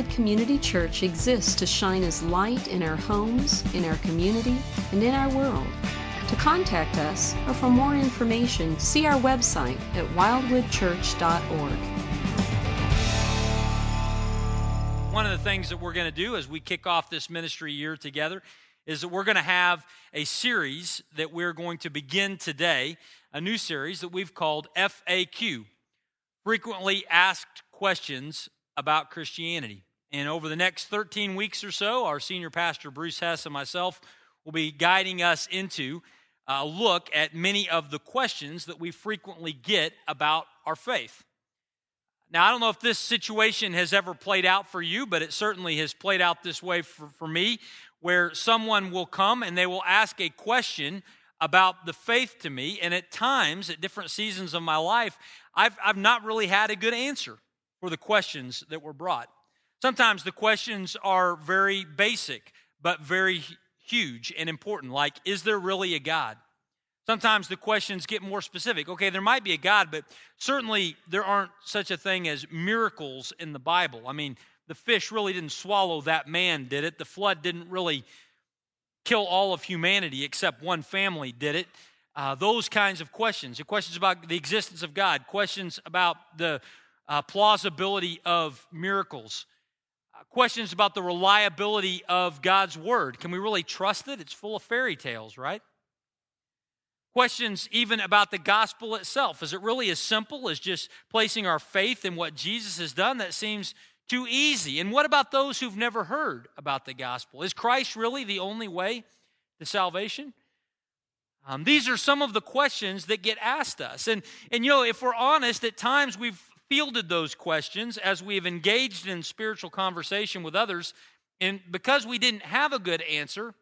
Wildwood Community Church exists to shine as light in our homes, in our community, and in our world. To contact us or for more information, see our website at wildwoodchurch.org. One of the things that we're going to do as we kick off this ministry year together is that we're going to have a series that we're going to begin today, a new series that we've called FAQ Frequently Asked Questions About Christianity. And over the next 13 weeks or so, our senior pastor, Bruce Hess, and myself will be guiding us into a look at many of the questions that we frequently get about our faith. Now, I don't know if this situation has ever played out for you, but it certainly has played out this way for, for me where someone will come and they will ask a question about the faith to me. And at times, at different seasons of my life, I've, I've not really had a good answer for the questions that were brought. Sometimes the questions are very basic, but very huge and important, like, is there really a God? Sometimes the questions get more specific. Okay, there might be a God, but certainly there aren't such a thing as miracles in the Bible. I mean, the fish really didn't swallow that man, did it? The flood didn't really kill all of humanity except one family did it. Uh, those kinds of questions. The questions about the existence of God, questions about the uh, plausibility of miracles, questions about the reliability of God's word. Can we really trust it? It's full of fairy tales, right? Questions even about the gospel itself. Is it really as simple as just placing our faith in what Jesus has done? That seems too easy. And what about those who've never heard about the gospel? Is Christ really the only way to salvation? Um, these are some of the questions that get asked us. And, and, you know, if we're honest, at times we've fielded those questions as we've engaged in spiritual conversation with others. And because we didn't have a good answer,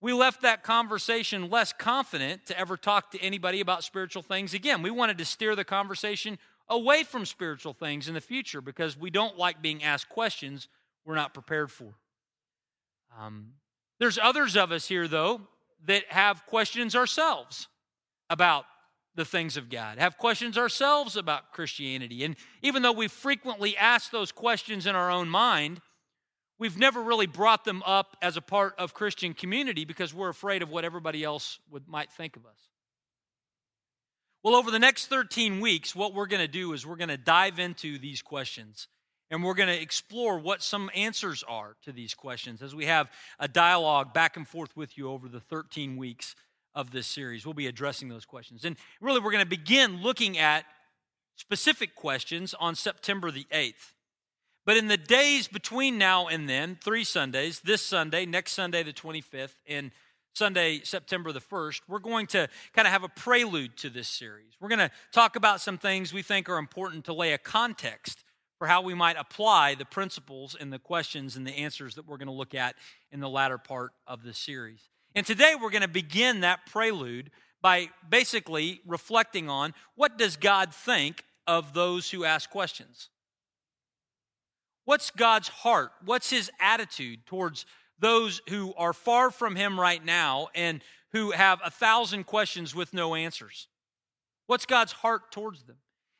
we left that conversation less confident to ever talk to anybody about spiritual things again. We wanted to steer the conversation away from spiritual things in the future because we don't like being asked questions we're not prepared for. Um, there's others of us here, though, that have questions ourselves about the things of God, have questions ourselves about Christianity. And even though we frequently ask those questions in our own mind, we've never really brought them up as a part of Christian community because we're afraid of what everybody else would, might think of us. Well, over the next 13 weeks, what we're going to do is we're going to dive into these questions and we're going to explore what some answers are to these questions as we have a dialogue back and forth with you over the 13 weeks of this series. We'll be addressing those questions. And really, we're going to begin looking at specific questions on September the 8th. But in the days between now and then, three Sundays, this Sunday, next Sunday, the 25th, and Sunday, September the 1st, we're going to kind of have a prelude to this series. We're going to talk about some things we think are important to lay a context for how we might apply the principles and the questions and the answers that we're going to look at in the latter part of the series. And today we're going to begin that prelude by basically reflecting on what does God think of those who ask questions? What's God's heart? What's his attitude towards those who are far from Him right now and who have a thousand questions with no answers? What's God's heart towards them?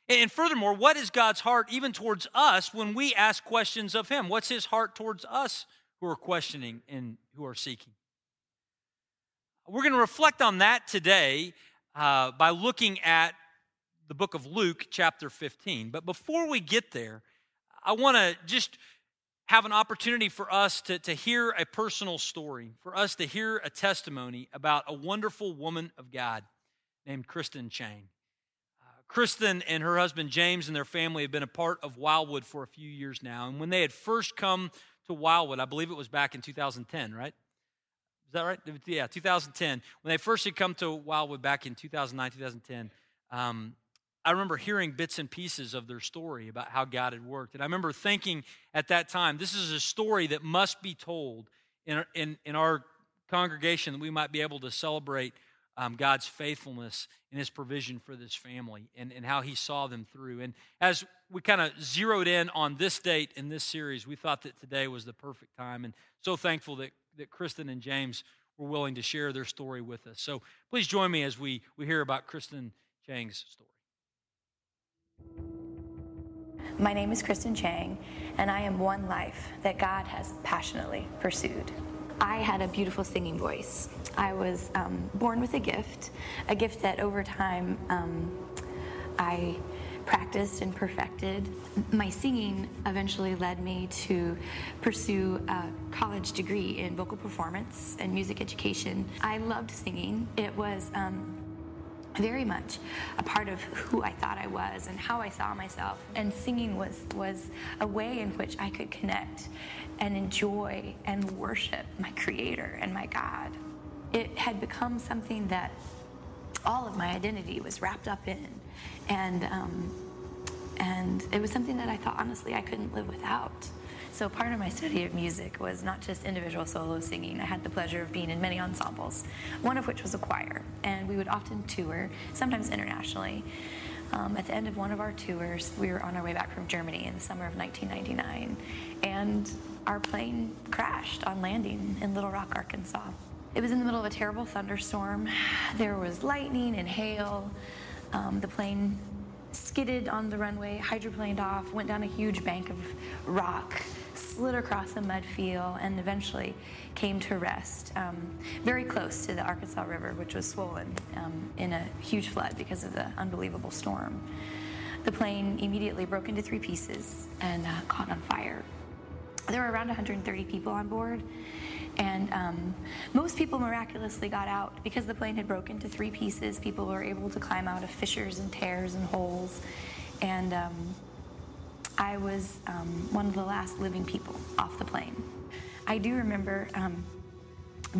And furthermore, what is God's heart even towards us when we ask questions of Him? What's His heart towards us who are questioning and who are seeking? We're going to reflect on that today uh, by looking at the book of Luke, chapter 15. But before we get there, I want to just have an opportunity for us to, to hear a personal story, for us to hear a testimony about a wonderful woman of God named Kristen Chang. Uh, Kristen and her husband James and their family have been a part of Wildwood for a few years now. And when they had first come to Wildwood, I believe it was back in 2010, right? Is that right? Yeah, 2010. When they first had come to Wildwood back in 2009, 2010, um, I remember hearing bits and pieces of their story about how God had worked. And I remember thinking at that time, this is a story that must be told in, in, in our congregation that we might be able to celebrate um, God's faithfulness and his provision for this family and, and how he saw them through. And as we kind of zeroed in on this date in this series, we thought that today was the perfect time. And so thankful that, that Kristen and James were willing to share their story with us. So please join me as we, we hear about Kristen Chang's story. My name is Kristen Chang, and I am one life that God has passionately pursued. I had a beautiful singing voice. I was um, born with a gift, a gift that over time um, I practiced and perfected. My singing eventually led me to pursue a college degree in vocal performance and music education. I loved singing. It was um, very much a part of who I thought I was and how I saw myself. And singing was, was a way in which I could connect and enjoy and worship my Creator and my God. It had become something that all of my identity was wrapped up in. And, um, and it was something that I thought, honestly, I couldn't live without. So part of my study of music was not just individual solo singing. I had the pleasure of being in many ensembles, one of which was a choir, and we would often tour, sometimes internationally. Um, at the end of one of our tours, we were on our way back from Germany in the summer of 1999, and our plane crashed on landing in Little Rock, Arkansas. It was in the middle of a terrible thunderstorm. There was lightning and hail. Um, the plane skidded on the runway, hydroplaned off, went down a huge bank of rock, slid across a mud field, and eventually came to rest um, very close to the Arkansas River, which was swollen um, in a huge flood because of the unbelievable storm. The plane immediately broke into three pieces and uh, caught on fire. There were around 130 people on board, and um, most people miraculously got out because the plane had broken into three pieces. People were able to climb out of fissures and tears and holes. And um, I was um, one of the last living people off the plane. I do remember um,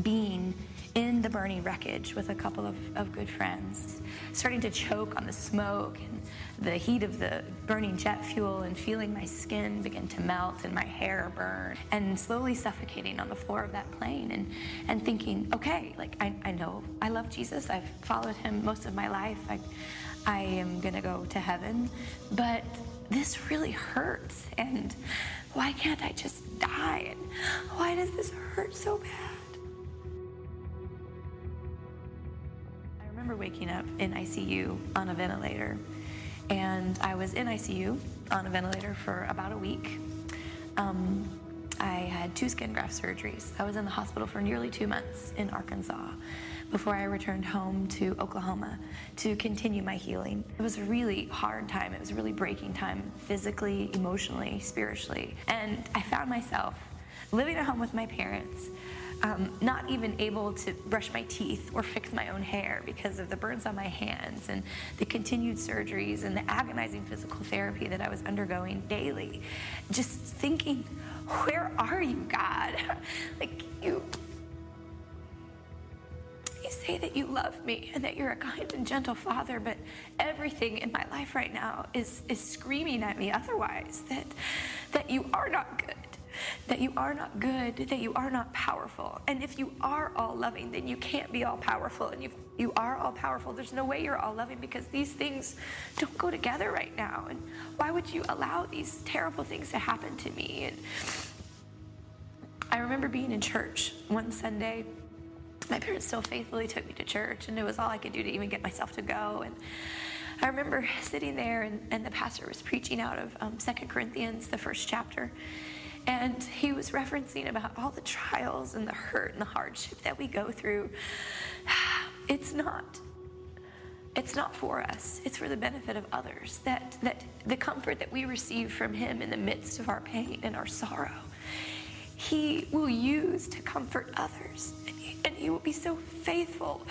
being in the burning wreckage with a couple of, of good friends, starting to choke on the smoke and the heat of the burning jet fuel and feeling my skin begin to melt and my hair burn and slowly suffocating on the floor of that plane and, and thinking, okay, like I, I know I love Jesus. I've followed him most of my life. I, I am to go to heaven, but this really hurts. And why can't I just die? And why does this hurt so bad? Remember waking up in ICU on a ventilator. And I was in ICU on a ventilator for about a week. Um, I had two skin graft surgeries. I was in the hospital for nearly two months in Arkansas before I returned home to Oklahoma to continue my healing. It was a really hard time. It was a really breaking time, physically, emotionally, spiritually. And I found myself living at home with my parents, um, not even able to brush my teeth or fix my own hair because of the burns on my hands and the continued surgeries and the agonizing physical therapy that I was undergoing daily. Just thinking, where are you, God? like, you you say that you love me and that you're a kind and gentle father, but everything in my life right now is, is screaming at me otherwise that, that you are not good, that you are not good, that you are not powerful. And if you are all loving, then you can't be all powerful. And you you are all powerful. There's no way you're all loving because these things don't go together right now. And why would you allow these terrible things to happen to me? And I remember being in church one Sunday my parents still faithfully took me to church, and it was all I could do to even get myself to go. And I remember sitting there, and, and the pastor was preaching out of um, Second Corinthians, the first chapter. And he was referencing about all the trials and the hurt and the hardship that we go through. It's not. It's not for us. It's for the benefit of others. That, that the comfort that we receive from him in the midst of our pain and our sorrow, he will use to comfort others and He will be so faithful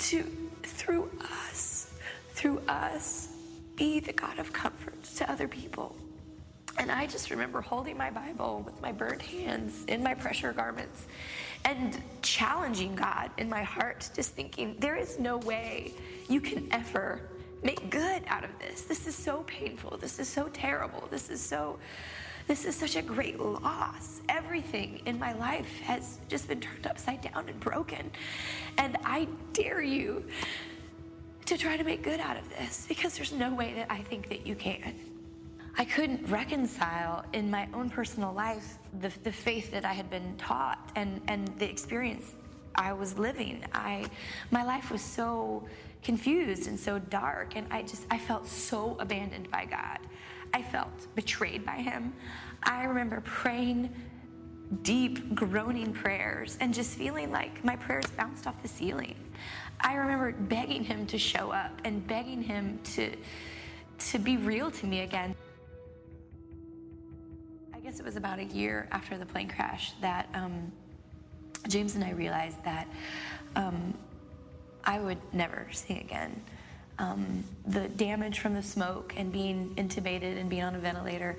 to, through us, through us, be the God of comfort to other people. And I just remember holding my Bible with my burnt hands in my pressure garments and challenging God in my heart, just thinking, there is no way you can ever make good out of this. This is so painful. This is so terrible. This is so this is such a great loss. Everything in my life has just been turned upside down and broken. And I dare you to try to make good out of this because there's no way that I think that you can. I couldn't reconcile in my own personal life the, the faith that I had been taught and, and the experience I was living. I, my life was so confused and so dark, and I just I felt so abandoned by God. I felt betrayed by him. I remember praying deep, groaning prayers and just feeling like my prayers bounced off the ceiling. I remember begging him to show up and begging him to, to be real to me again. I guess it was about a year after the plane crash that um, James and I realized that um, I would never sing again. Um, the damage from the smoke and being intubated and being on a ventilator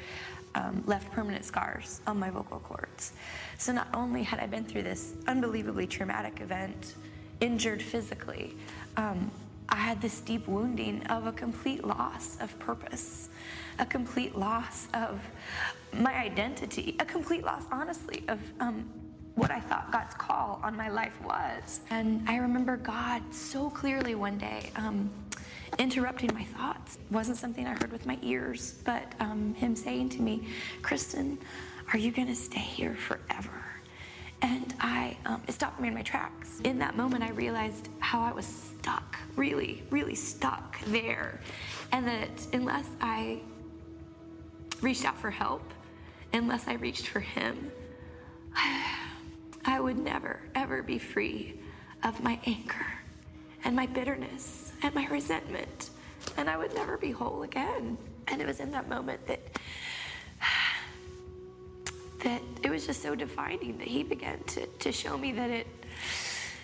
um, left permanent scars on my vocal cords. So not only had I been through this unbelievably traumatic event, injured physically, um, I had this deep wounding of a complete loss of purpose, a complete loss of my identity, a complete loss, honestly, of um, what I thought God's call on my life was. And I remember God so clearly one day um, interrupting my thoughts. It wasn't something I heard with my ears, but um, Him saying to me, Kristen, are you going to stay here forever? And I, um, it stopped me in my tracks. In that moment, I realized how I was stuck, really, really stuck there. And that unless I reached out for help, unless I reached for Him, I would never, ever be free of my anger and my bitterness and my resentment. And I would never be whole again. And it was in that moment that that it was just so defining that he began to, to show me that it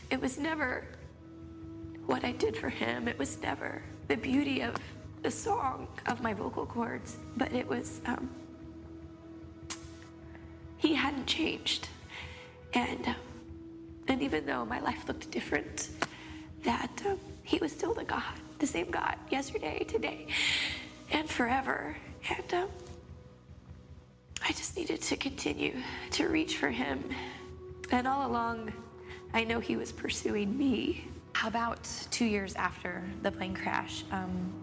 it was never what I did for him. It was never the beauty of the song of my vocal cords, but it was um, he hadn't changed, and and even though my life looked different, that um, he was still the God, the same God, yesterday, today, and forever, and. Um, I just needed to continue to reach for him. And all along, I know he was pursuing me. How About two years after the plane crash, um,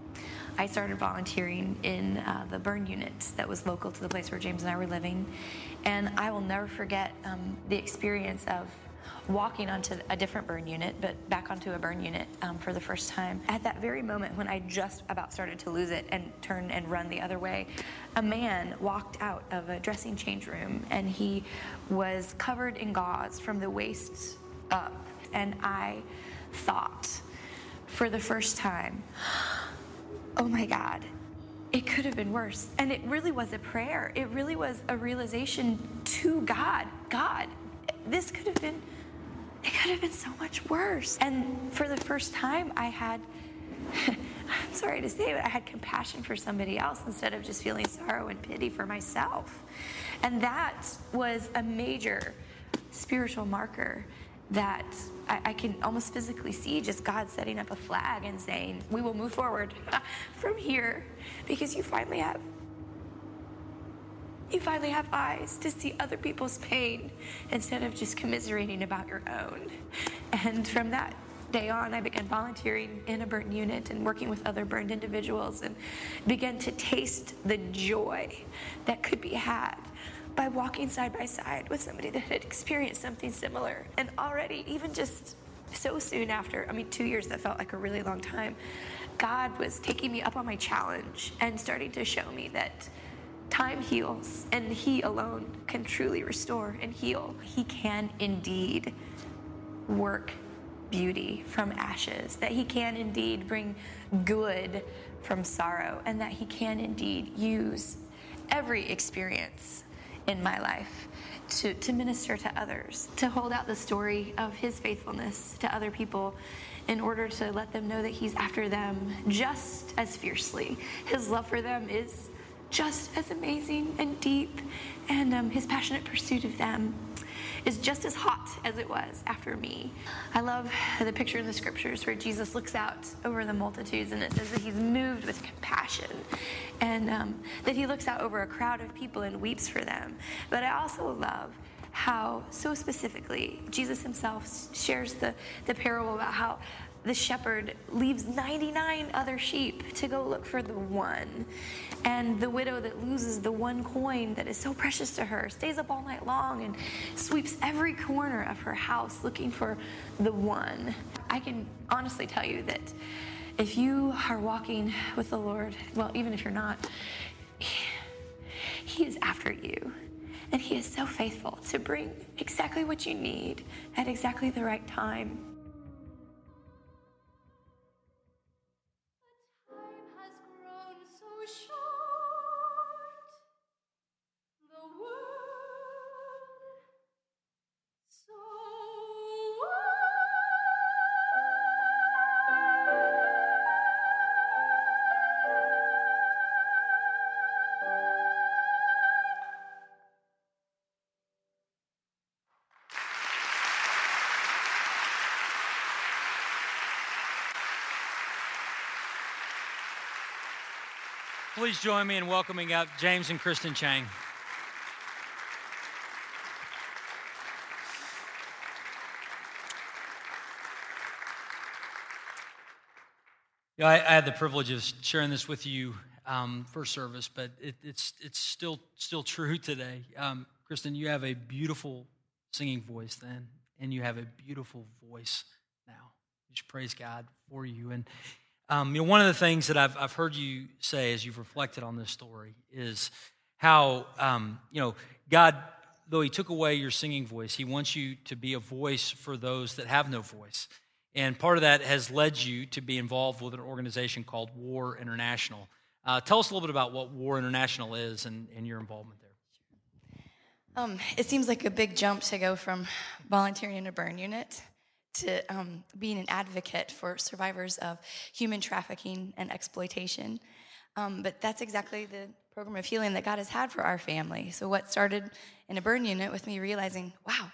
I started volunteering in uh, the burn unit that was local to the place where James and I were living. And I will never forget um, the experience of walking onto a different burn unit, but back onto a burn unit um, for the first time. At that very moment when I just about started to lose it and turn and run the other way, a man walked out of a dressing change room and he was covered in gauze from the waist up. And I thought for the first time, oh my God, it could have been worse. And it really was a prayer. It really was a realization to God God, this could have been it could have been so much worse. And for the first time, I had, I'm sorry to say, but I had compassion for somebody else instead of just feeling sorrow and pity for myself. And that was a major spiritual marker that I, I, can almost physically see just God setting up a flag and saying, We will move forward from here because you finally have you finally have eyes to see other people's pain instead of just commiserating about your own. And from that day on, I began volunteering in a burnt unit and working with other burned individuals and began to taste the joy that could be had by walking side by side with somebody that had experienced something similar. And already, even just so soon after, I mean, two years that felt like a really long time, God was taking me up on my challenge and starting to show me that Time heals, and He alone can truly restore and heal. He can indeed work beauty from ashes, that He can indeed bring good from sorrow, and that He can indeed use every experience in my life to, to minister to others, to hold out the story of His faithfulness to other people in order to let them know that He's after them just as fiercely. His love for them is just as amazing and deep, and um, his passionate pursuit of them is just as hot as it was after me. I love the picture in the scriptures where Jesus looks out over the multitudes and it says that he's moved with compassion and um, that he looks out over a crowd of people and weeps for them. But I also love how, so specifically, Jesus himself shares the, the parable about how the shepherd leaves 99 other sheep to go look for the one. And the widow that loses the one coin that is so precious to her stays up all night long and sweeps every corner of her house looking for the one. I can honestly tell you that if you are walking with the Lord, well, even if you're not, He is after you. And He is so faithful to bring exactly what you need at exactly the right time. Please join me in welcoming up James and Kristen Chang. Yeah, I, I, had the privilege of sharing this with you um, first service, but it, it's it's still still true today. Um, Kristen, you have a beautiful singing voice then, and you have a beautiful voice now. Just praise God for you. And um, you know, one of the things that I've, I've heard you say as you've reflected on this story is how, um, you know, God, though He took away your singing voice, He wants you to be a voice for those that have no voice. And part of that has led you to be involved with an organization called War International. Uh, tell us a little bit about what War International is and, and your involvement there. Um, it seems like a big jump to go from volunteering in a burn unit to um, being an advocate for survivors of human trafficking and exploitation. Um, but that's exactly the program of healing that God has had for our family. So, what started in a burn unit with me realizing, wow,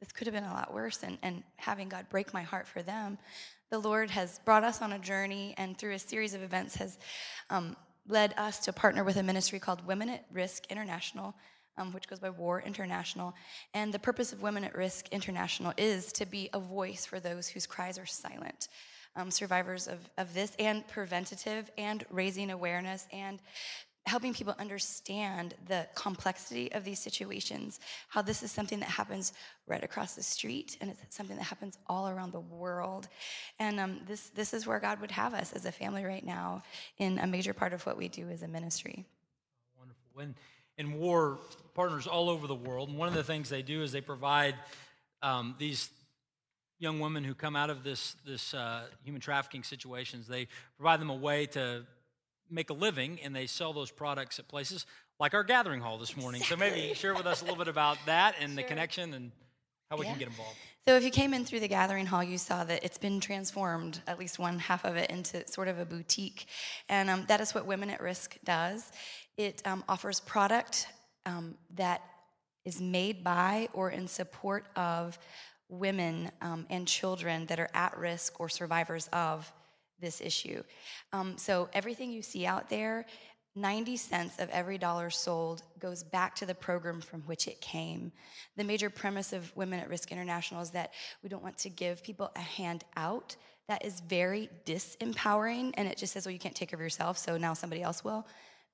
this could have been a lot worse, and, and having God break my heart for them, the Lord has brought us on a journey and through a series of events has um, led us to partner with a ministry called Women at Risk International um, which goes by War International. And the purpose of Women at Risk International is to be a voice for those whose cries are silent. Um, survivors of, of this and preventative and raising awareness and helping people understand the complexity of these situations, how this is something that happens right across the street, and it's something that happens all around the world. And um, this, this is where God would have us as a family right now in a major part of what we do as a ministry. Wonderful. When and war partners all over the world. And one of the things they do is they provide um, these young women who come out of this, this uh, human trafficking situations, they provide them a way to make a living and they sell those products at places like our gathering hall this morning. Exactly. So maybe share with us a little bit about that and sure. the connection and how we yeah. can get involved. So if you came in through the gathering hall, you saw that it's been transformed, at least one half of it, into sort of a boutique. And um, that is what Women at Risk does. It um, offers product um, that is made by or in support of women um, and children that are at risk or survivors of this issue. Um, so everything you see out there 90 cents of every dollar sold goes back to the program from which it came. The major premise of Women at Risk International is that we don't want to give people a hand out. That is very disempowering, and it just says, well, you can't take care of yourself, so now somebody else will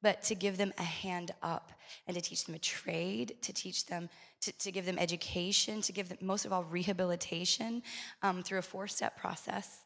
but to give them a hand up and to teach them a trade, to teach them, to, to give them education, to give them, most of all, rehabilitation um, through a four step process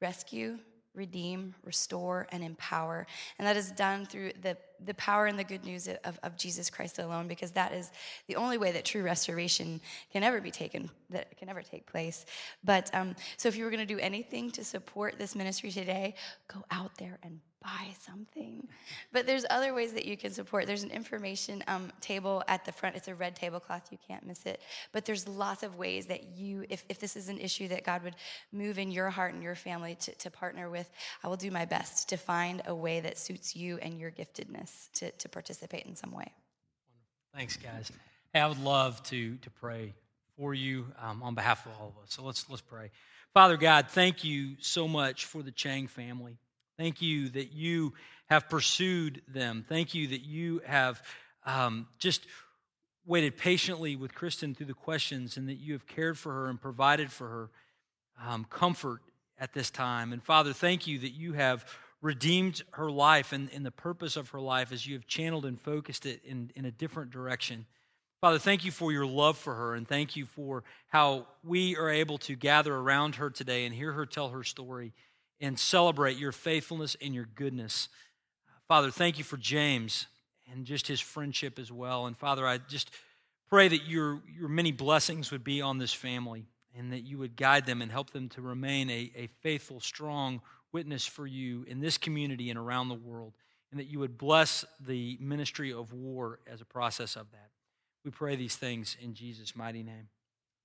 rescue, redeem, restore, and empower. And that is done through the, the power and the good news of, of Jesus Christ alone, because that is the only way that true restoration can ever be taken, that can ever take place. But um, so if you were going to do anything to support this ministry today, go out there and buy something. But there's other ways that you can support. There's an information um, table at the front. It's a red tablecloth. You can't miss it. But there's lots of ways that you, if, if this is an issue that God would move in your heart and your family to, to partner with, I will do my best to find a way that suits you and your giftedness to, to participate in some way. Thanks, guys. Hey, I would love to, to pray for you um, on behalf of all of us. So let's, let's pray. Father God, thank you so much for the Chang family. Thank you that you have pursued them. Thank you that you have um, just waited patiently with Kristen through the questions and that you have cared for her and provided for her um, comfort at this time. And Father, thank you that you have redeemed her life and, and the purpose of her life as you have channeled and focused it in, in a different direction. Father, thank you for your love for her and thank you for how we are able to gather around her today and hear her tell her story and celebrate your faithfulness and your goodness. Father, thank you for James and just his friendship as well. And Father, I just pray that your, your many blessings would be on this family and that you would guide them and help them to remain a, a faithful, strong witness for you in this community and around the world, and that you would bless the ministry of war as a process of that. We pray these things in Jesus' mighty name.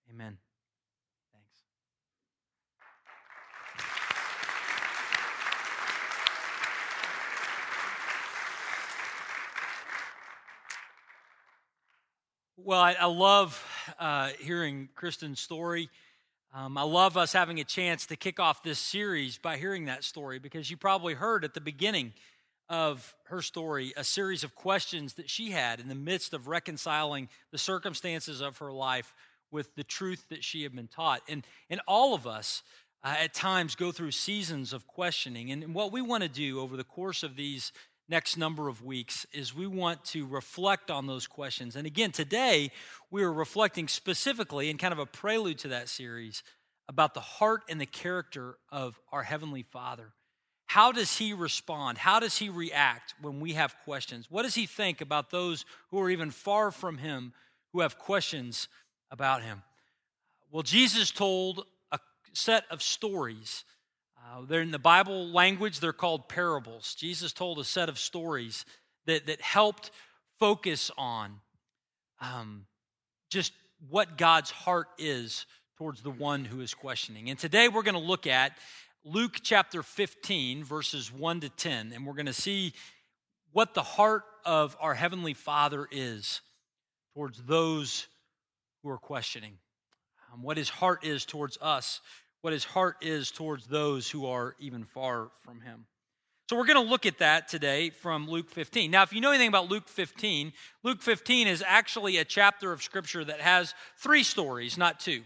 Amen. Thanks. Well, I, I love uh, hearing Kristen's story. Um, I love us having a chance to kick off this series by hearing that story because you probably heard at the beginning of her story a series of questions that she had in the midst of reconciling the circumstances of her life with the truth that she had been taught. And, and all of us uh, at times go through seasons of questioning. And what we want to do over the course of these next number of weeks is we want to reflect on those questions. And again, today we are reflecting specifically in kind of a prelude to that series about the heart and the character of our Heavenly Father. How does He respond? How does He react when we have questions? What does He think about those who are even far from Him who have questions about Him? Well, Jesus told a set of stories uh, they're in the Bible language, they're called parables. Jesus told a set of stories that, that helped focus on um, just what God's heart is towards the one who is questioning. And today we're going to look at Luke chapter 15, verses 1 to 10, and we're going to see what the heart of our Heavenly Father is towards those who are questioning, um, what His heart is towards us what his heart is towards those who are even far from him. So we're going to look at that today from Luke 15. Now, if you know anything about Luke 15, Luke 15 is actually a chapter of Scripture that has three stories, not two.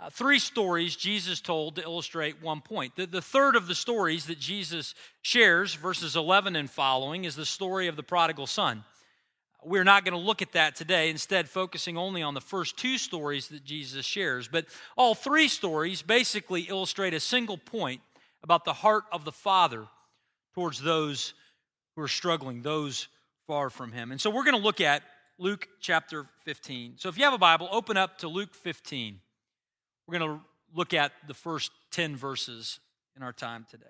Uh, three stories Jesus told to illustrate one point. The, the third of the stories that Jesus shares, verses 11 and following, is the story of the prodigal son. We're not going to look at that today, instead, focusing only on the first two stories that Jesus shares. But all three stories basically illustrate a single point about the heart of the Father towards those who are struggling, those far from Him. And so we're going to look at Luke chapter 15. So if you have a Bible, open up to Luke 15. We're going to look at the first 10 verses in our time today.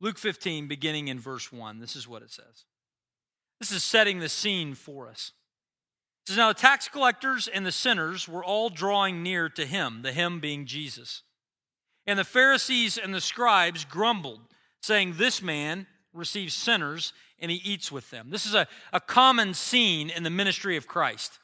Luke 15, beginning in verse 1, this is what it says. This is setting the scene for us. It says, Now the tax collectors and the sinners were all drawing near to him, the him being Jesus. And the Pharisees and the scribes grumbled, saying, This man receives sinners and he eats with them. This is a, a common scene in the ministry of Christ.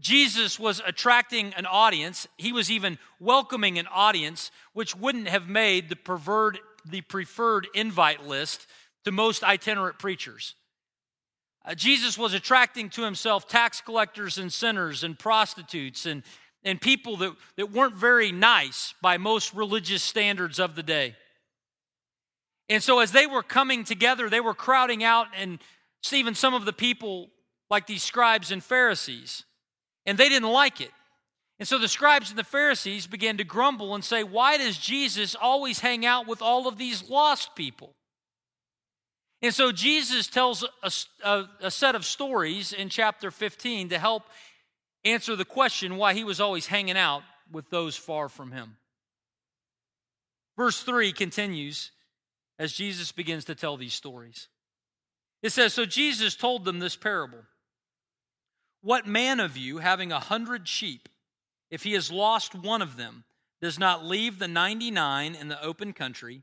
Jesus was attracting an audience. He was even welcoming an audience which wouldn't have made the preferred, the preferred invite list to most itinerant preachers. Uh, Jesus was attracting to himself tax collectors and sinners and prostitutes and, and people that, that weren't very nice by most religious standards of the day. And so, as they were coming together, they were crowding out, and even some of the people, like these scribes and Pharisees, and they didn't like it. And so the scribes and the Pharisees began to grumble and say, Why does Jesus always hang out with all of these lost people? And so Jesus tells a, a, a, set of stories in chapter 15 to help answer the question why he was always hanging out with those far from him. Verse 3 continues as Jesus begins to tell these stories. It says So Jesus told them this parable What man of you, having a hundred sheep, if he has lost one of them, does not leave the 99 in the open country?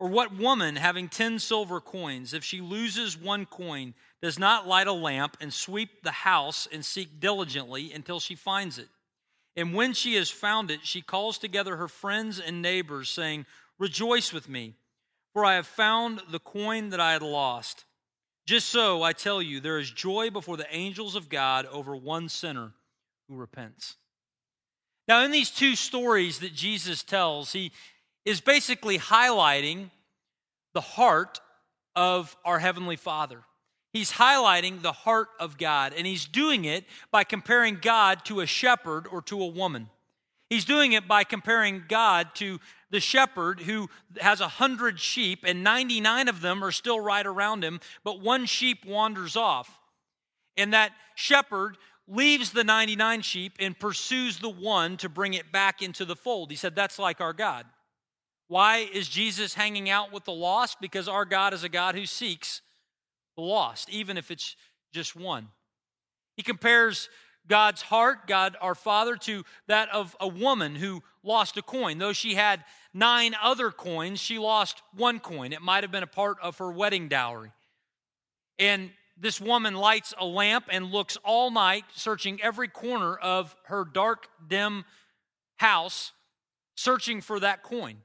Or what woman, having ten silver coins, if she loses one coin, does not light a lamp and sweep the house and seek diligently until she finds it? And when she has found it, she calls together her friends and neighbors, saying, Rejoice with me, for I have found the coin that I had lost. Just so, I tell you, there is joy before the angels of God over one sinner who repents. Now, in these two stories that Jesus tells, he is basically highlighting the heart of our Heavenly Father. He's highlighting the heart of God, and he's doing it by comparing God to a shepherd or to a woman. He's doing it by comparing God to the shepherd who has a hundred sheep, and 99 of them are still right around him, but one sheep wanders off. And that shepherd leaves the 99 sheep and pursues the one to bring it back into the fold. He said, That's like our God. Why is Jesus hanging out with the lost? Because our God is a God who seeks the lost, even if it's just one. He compares God's heart, God our Father, to that of a woman who lost a coin. Though she had nine other coins, she lost one coin. It might have been a part of her wedding dowry. And this woman lights a lamp and looks all night, searching every corner of her dark, dim house, searching for that coin.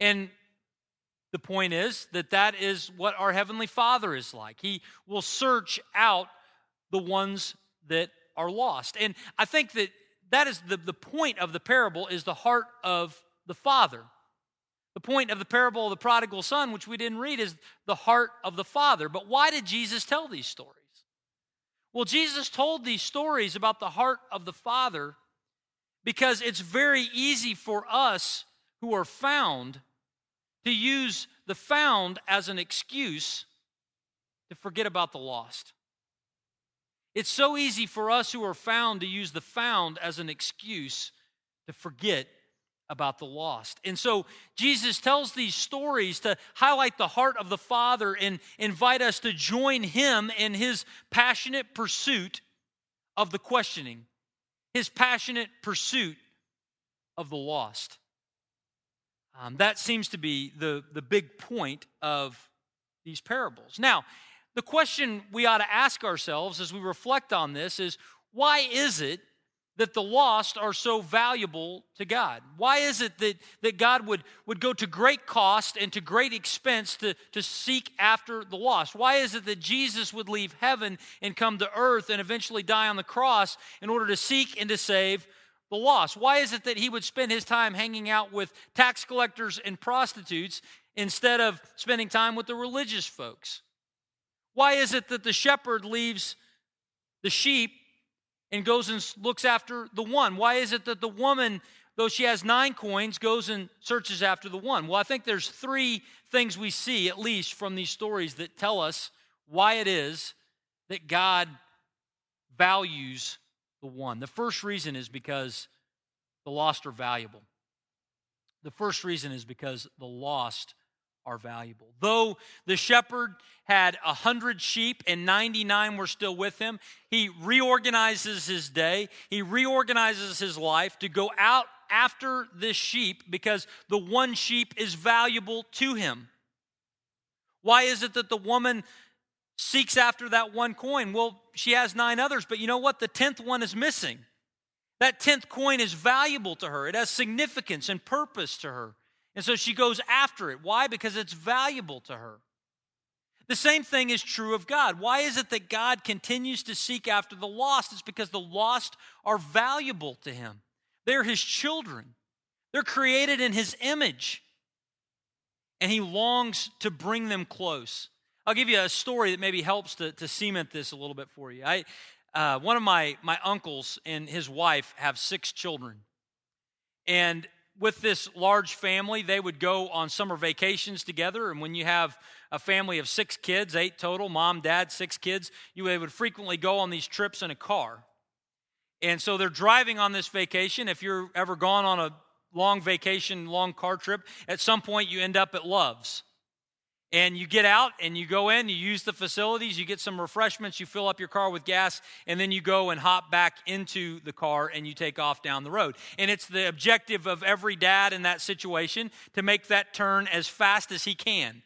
And the point is that that is what our Heavenly Father is like. He will search out the ones that are lost. And I think that that is the, the point of the parable is the heart of the Father. The point of the parable of the prodigal son, which we didn't read, is the heart of the Father. But why did Jesus tell these stories? Well, Jesus told these stories about the heart of the Father because it's very easy for us who are found to use the found as an excuse to forget about the lost. It's so easy for us who are found to use the found as an excuse to forget about the lost. And so Jesus tells these stories to highlight the heart of the Father and invite us to join him in his passionate pursuit of the questioning, his passionate pursuit of the lost. Um, that seems to be the, the big point of these parables. Now, the question we ought to ask ourselves as we reflect on this is why is it that the lost are so valuable to God? Why is it that, that God would, would go to great cost and to great expense to, to seek after the lost? Why is it that Jesus would leave heaven and come to earth and eventually die on the cross in order to seek and to save the lost? Why is it that he would spend his time hanging out with tax collectors and prostitutes instead of spending time with the religious folks? Why is it that the shepherd leaves the sheep and goes and looks after the one? Why is it that the woman, though she has nine coins, goes and searches after the one? Well, I think there's three things we see, at least from these stories, that tell us why it is that God values the one. The first reason is because the lost are valuable. The first reason is because the lost are valuable. Though the shepherd had a hundred sheep and 99 were still with him, he reorganizes his day, he reorganizes his life to go out after this sheep because the one sheep is valuable to him. Why is it that the woman seeks after that one coin? Well, she has nine others, but you know what? The tenth one is missing. That tenth coin is valuable to her, it has significance and purpose to her. And so she goes after it. Why? Because it's valuable to her. The same thing is true of God. Why is it that God continues to seek after the lost? It's because the lost are valuable to him. They're his children, they're created in his image. And he longs to bring them close. I'll give you a story that maybe helps to, to cement this a little bit for you. I, uh, one of my, my uncles and his wife have six children. And with this large family, they would go on summer vacations together. And when you have a family of six kids, eight total, mom, dad, six kids, you would frequently go on these trips in a car. And so they're driving on this vacation. If you're ever gone on a long vacation, long car trip, at some point you end up at Love's. And you get out and you go in, you use the facilities, you get some refreshments, you fill up your car with gas, and then you go and hop back into the car and you take off down the road. And it's the objective of every dad in that situation to make that turn as fast as he can.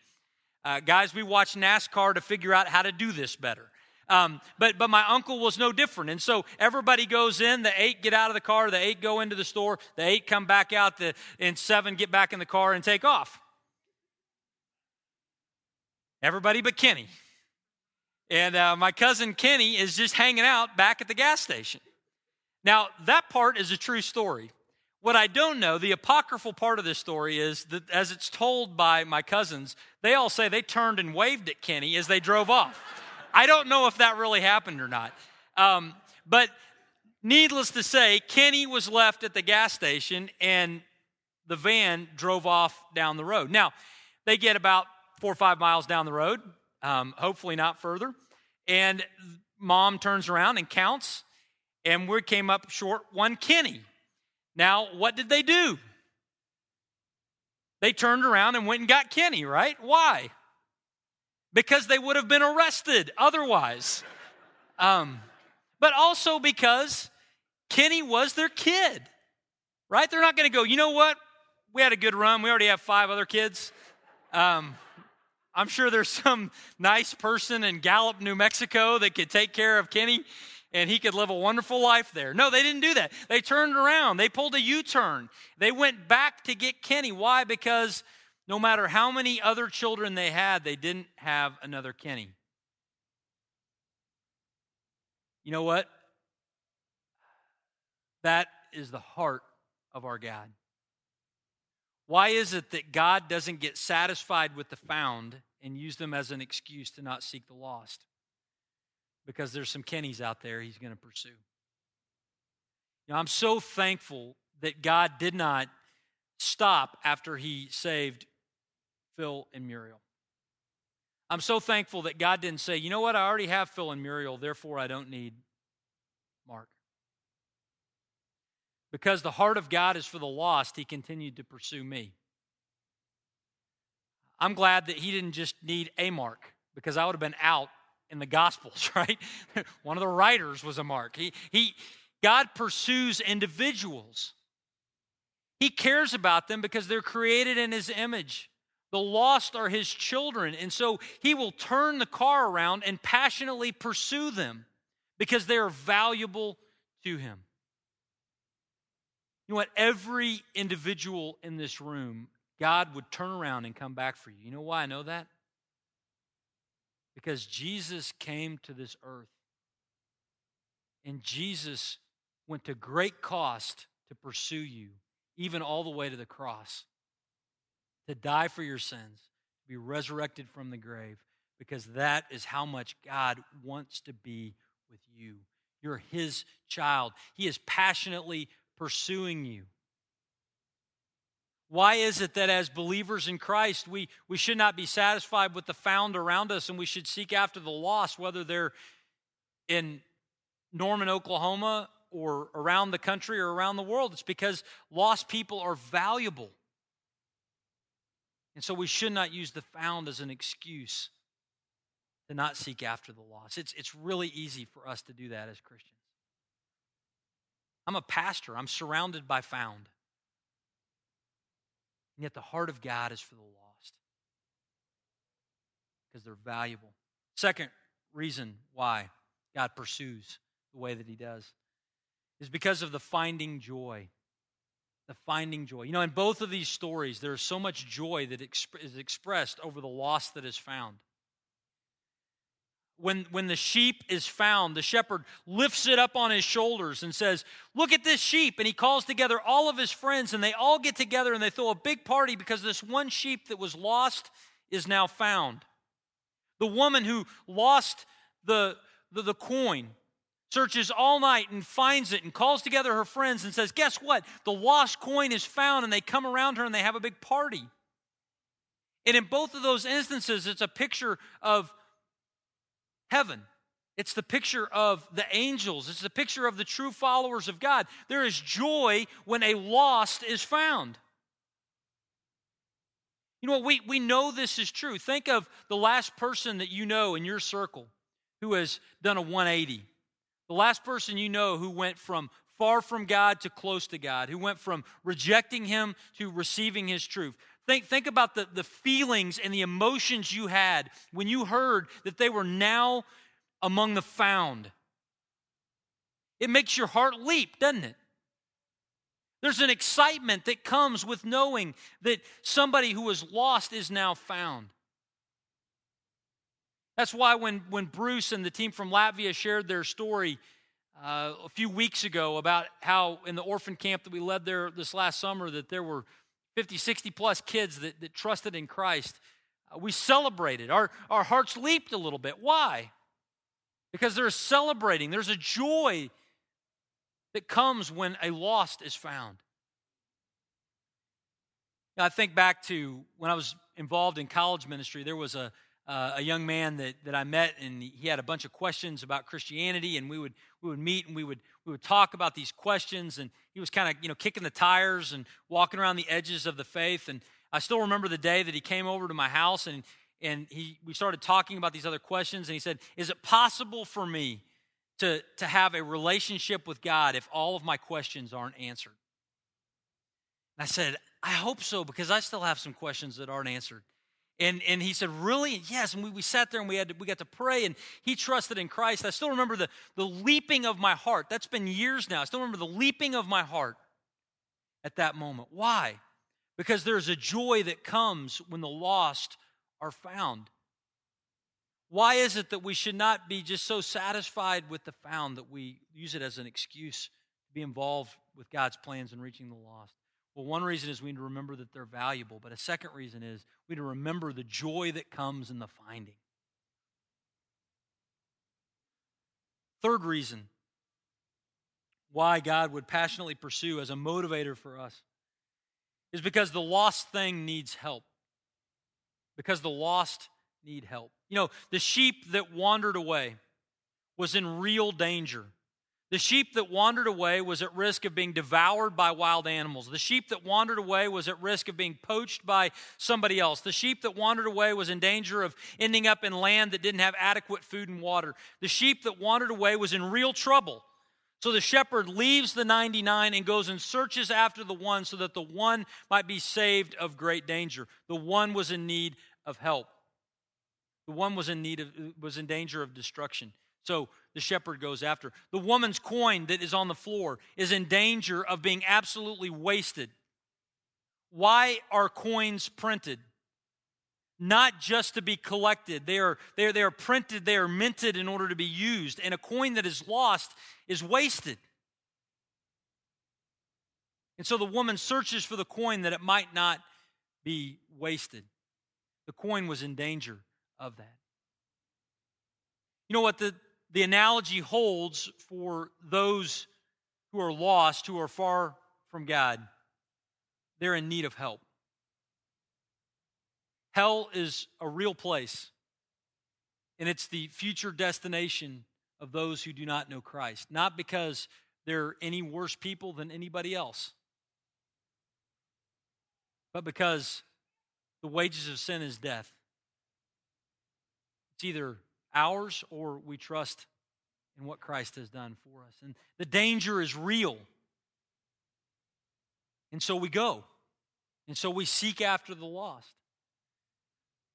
Uh, guys, we watch NASCAR to figure out how to do this better. Um, but but my uncle was no different, and so everybody goes in. The eight get out of the car. The eight go into the store. The eight come back out. The and seven get back in the car and take off. Everybody but Kenny. And uh, my cousin Kenny is just hanging out back at the gas station. Now, that part is a true story. What I don't know, the apocryphal part of this story is that as it's told by my cousins, they all say they turned and waved at Kenny as they drove off. I don't know if that really happened or not. Um, but needless to say, Kenny was left at the gas station and the van drove off down the road. Now, they get about four or five miles down the road, um, hopefully not further, and mom turns around and counts, and we came up short one Kenny. Now, what did they do? They turned around and went and got Kenny, right? Why? Because they would have been arrested otherwise. Um, but also because Kenny was their kid, right? They're not going to go, you know what? We had a good run. We already have five other kids. Um, I'm sure there's some nice person in Gallup, New Mexico that could take care of Kenny and he could live a wonderful life there. No, they didn't do that. They turned around, they pulled a U turn. They went back to get Kenny. Why? Because no matter how many other children they had, they didn't have another Kenny. You know what? That is the heart of our God. Why is it that God doesn't get satisfied with the found and use them as an excuse to not seek the lost? because there's some Kennys out there he's going to pursue. I'm so thankful that God did not stop after he saved Phil and Muriel. I'm so thankful that God didn't say, you know what, I already have Phil and Muriel, therefore I don't need Mark. Because the heart of God is for the lost, he continued to pursue me. I'm glad that he didn't just need a Mark because I would have been out in the Gospels, right? One of the writers was a Mark. He, he, God pursues individuals. He cares about them because they're created in His image. The lost are His children. And so He will turn the car around and passionately pursue them because they are valuable to Him. You know what? Every individual in this room, God would turn around and come back for you. You know why I know that? Because Jesus came to this earth. And Jesus went to great cost to pursue you, even all the way to the cross, to die for your sins, to be resurrected from the grave, because that is how much God wants to be with you. You're His child, He is passionately pursuing you. Why is it that as believers in Christ, we, we should not be satisfied with the found around us and we should seek after the lost, whether they're in Norman, Oklahoma, or around the country or around the world? It's because lost people are valuable. And so we should not use the found as an excuse to not seek after the lost. It's, it's really easy for us to do that as Christians. I'm a pastor, I'm surrounded by found. And yet the heart of God is for the lost because they're valuable. Second reason why God pursues the way that He does is because of the finding joy. The finding joy. You know, in both of these stories, there is so much joy that is expressed over the loss that is found when, when the sheep is found, the shepherd lifts it up on his shoulders and says, Look at this sheep. And he calls together all of his friends, and they all get together and they throw a big party because this one sheep that was lost is now found. The woman who lost the, the, the coin searches all night and finds it and calls together her friends and says, Guess what? The lost coin is found. And they come around her and they have a big party. And in both of those instances, it's a picture of heaven. It's the picture of the angels. It's the picture of the true followers of God. There is joy when a lost is found. You know what? We, we know this is true. Think of the last person that you know in your circle who has done a 180. The last person you know who went from far from God to close to God, who went from rejecting Him to receiving His truth. Think, think about the, the feelings and the emotions you had when you heard that they were now among the found. It makes your heart leap, doesn't it? There's an excitement that comes with knowing that somebody who was lost is now found. That's why when, when Bruce and the team from Latvia shared their story uh, a few weeks ago about how in the orphan camp that we led there this last summer that there were 50, 60 plus kids that, that trusted in Christ, uh, we celebrated. Our, our hearts leaped a little bit. Why? Because they're celebrating, there's a joy that comes when a lost is found. Now, I think back to when I was involved in college ministry, there was a, uh, a young man that, that I met, and he had a bunch of questions about Christianity, and we would we would meet and we would we would talk about these questions, and he was kind of you know kicking the tires and walking around the edges of the faith, and I still remember the day that he came over to my house, and and he we started talking about these other questions, and he said, "Is it possible for me to to have a relationship with God if all of my questions aren't answered?" And I said, "I hope so because I still have some questions that aren't answered." And, and he said, Really? Yes. And we, we sat there and we, had to, we got to pray, and he trusted in Christ. I still remember the, the leaping of my heart. That's been years now. I still remember the leaping of my heart at that moment. Why? Because there's a joy that comes when the lost are found. Why is it that we should not be just so satisfied with the found that we use it as an excuse to be involved with God's plans in reaching the lost? Well, one reason is we need to remember that they're valuable, but a second reason is we need to remember the joy that comes in the finding. Third reason why God would passionately pursue as a motivator for us is because the lost thing needs help. Because the lost need help. You know, the sheep that wandered away was in real danger the sheep that wandered away was at risk of being devoured by wild animals. The sheep that wandered away was at risk of being poached by somebody else. The sheep that wandered away was in danger of ending up in land that didn't have adequate food and water. The sheep that wandered away was in real trouble. So the shepherd leaves the 99 and goes and searches after the one so that the one might be saved of great danger. The one was in need of help. The one was in need of was in danger of destruction. So the shepherd goes after. The woman's coin that is on the floor is in danger of being absolutely wasted. Why are coins printed? Not just to be collected. They are, they, are, they are printed, they are minted in order to be used. And a coin that is lost is wasted. And so the woman searches for the coin that it might not be wasted. The coin was in danger of that. You know what? The, the analogy holds for those who are lost, who are far from God. They're in need of help. Hell is a real place, and it's the future destination of those who do not know Christ, not because they're any worse people than anybody else, but because the wages of sin is death. It's either ours or we trust in what Christ has done for us. And the danger is real. And so we go. And so we seek after the lost.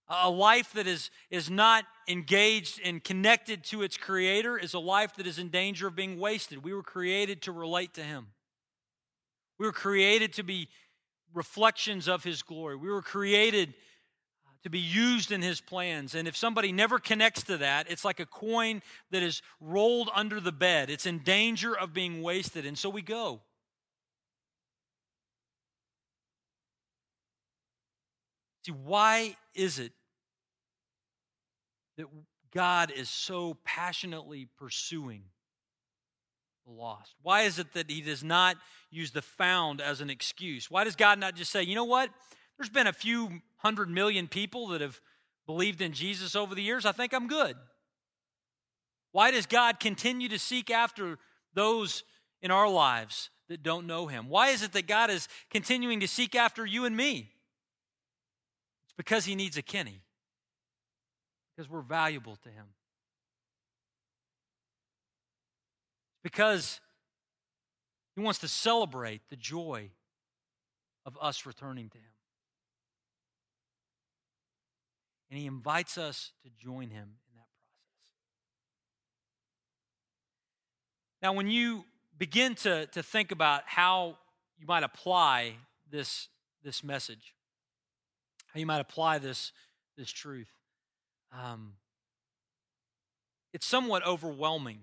A life that is, is not engaged and connected to its creator is a life that is in danger of being wasted. We were created to relate to him. We were created to be reflections of his glory. We were created to be used in his plans. And if somebody never connects to that, it's like a coin that is rolled under the bed. It's in danger of being wasted. And so we go. See, why is it that God is so passionately pursuing the lost? Why is it that He does not use the found as an excuse? Why does God not just say, you know what? There's been a few hundred million people that have believed in Jesus over the years. I think I'm good. Why does God continue to seek after those in our lives that don't know Him? Why is it that God is continuing to seek after you and me? It's because He needs a Kenny, because we're valuable to Him. Because He wants to celebrate the joy of us returning to Him. And he invites us to join him in that process. Now, when you begin to, to think about how you might apply this, this message, how you might apply this, this truth, um, it's somewhat overwhelming.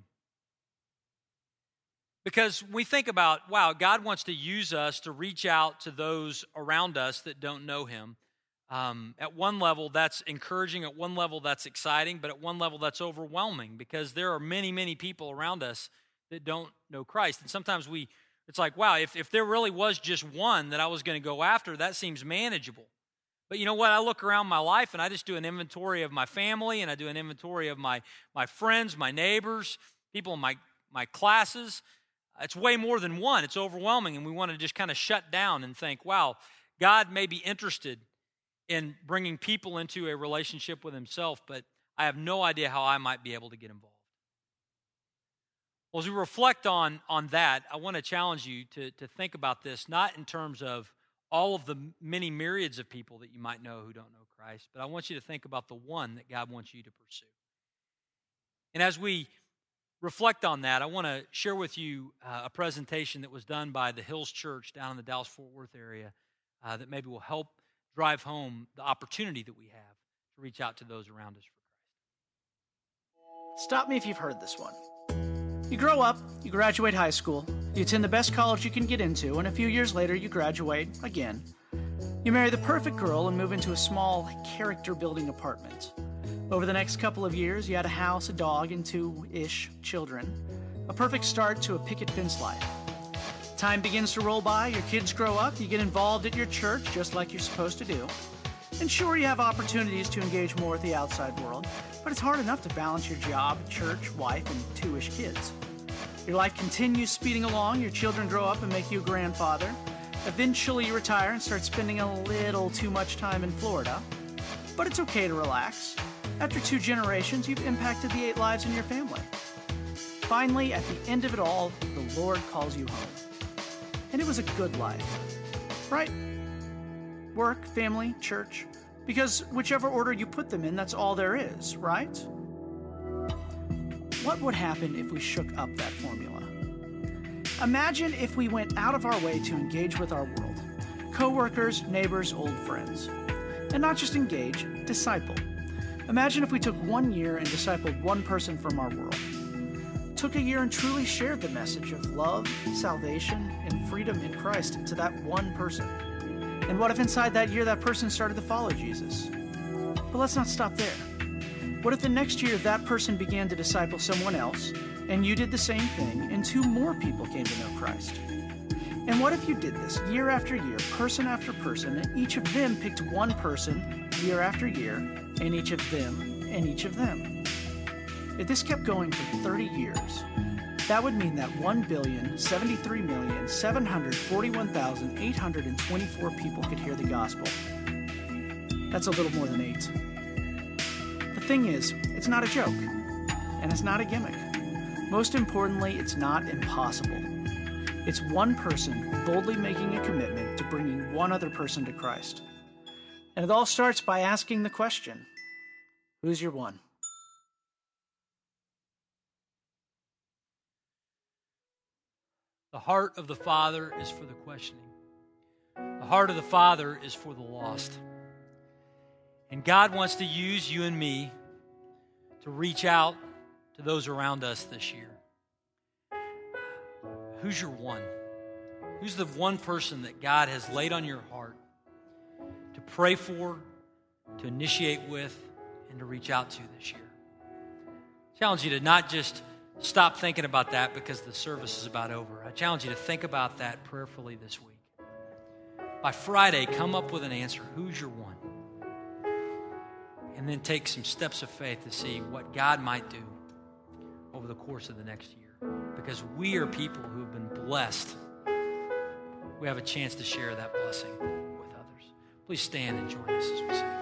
Because we think about, wow, God wants to use us to reach out to those around us that don't know Him. Um, at one level, that's encouraging. At one level, that's exciting. But at one level, that's overwhelming because there are many, many people around us that don't know Christ. And sometimes we, it's like, wow, if, if there really was just one that I was going to go after, that seems manageable. But you know what? I look around my life and I just do an inventory of my family and I do an inventory of my, my friends, my neighbors, people in my, my classes. It's way more than one. It's overwhelming, and we want to just kind of shut down and think, wow, God may be interested in bringing people into a relationship with Himself, but I have no idea how I might be able to get involved. Well, as we reflect on, on that, I want to challenge you to, to think about this not in terms of all of the many myriads of people that you might know who don't know Christ, but I want you to think about the one that God wants you to pursue. And as we reflect on that, I want to share with you uh, a presentation that was done by the Hills Church down in the Dallas Fort Worth area uh, that maybe will help drive home the opportunity that we have to reach out to those around us for Christ. Stop me if you've heard this one. You grow up, you graduate high school, you attend the best college you can get into, and a few years later you graduate again. You marry the perfect girl and move into a small, character building apartment. Over the next couple of years, you had a house, a dog, and two ish children. A perfect start to a picket fence life. Time begins to roll by, your kids grow up, you get involved at your church just like you're supposed to do. And sure, you have opportunities to engage more with the outside world, but it's hard enough to balance your job, church, wife, and two ish kids. Your life continues speeding along, your children grow up and make you a grandfather. Eventually, you retire and start spending a little too much time in Florida. But it's okay to relax. After two generations, you've impacted the eight lives in your family. Finally, at the end of it all, the Lord calls you home. And it was a good life, right? Work, family, church. Because whichever order you put them in, that's all there is, right? What would happen if we shook up that formula? Imagine if we went out of our way to engage with our world coworkers, neighbors, old friends. And not just engage, disciple. Imagine if we took one year and discipled one person from our world. Took a year and truly shared the message of love, salvation, and freedom in Christ to that one person. And what if inside that year that person started to follow Jesus? But let's not stop there. What if the next year that person began to disciple someone else, and you did the same thing, and two more people came to know Christ? And what if you did this year after year, person after person, and each of them picked one person year after year, and each of them, and each of them? If this kept going for 30 years, that would mean that 1,073,741,824 people could hear the gospel. That's a little more than eight. The thing is, it's not a joke, and it's not a gimmick. Most importantly, it's not impossible. It's one person boldly making a commitment to bringing one other person to Christ. And it all starts by asking the question Who's your one? The heart of the Father is for the questioning, the heart of the Father is for the lost. And God wants to use you and me to reach out to those around us this year. Who's your one? Who's the one person that God has laid on your heart to pray for, to initiate with, and to reach out to this year? I challenge you to not just stop thinking about that because the service is about over. I challenge you to think about that prayerfully this week. By Friday, come up with an answer. Who's your one? And then take some steps of faith to see what God might do over the course of the next year because we are people who have been blessed. We have a chance to share that blessing with others. Please stand and join us as we sing.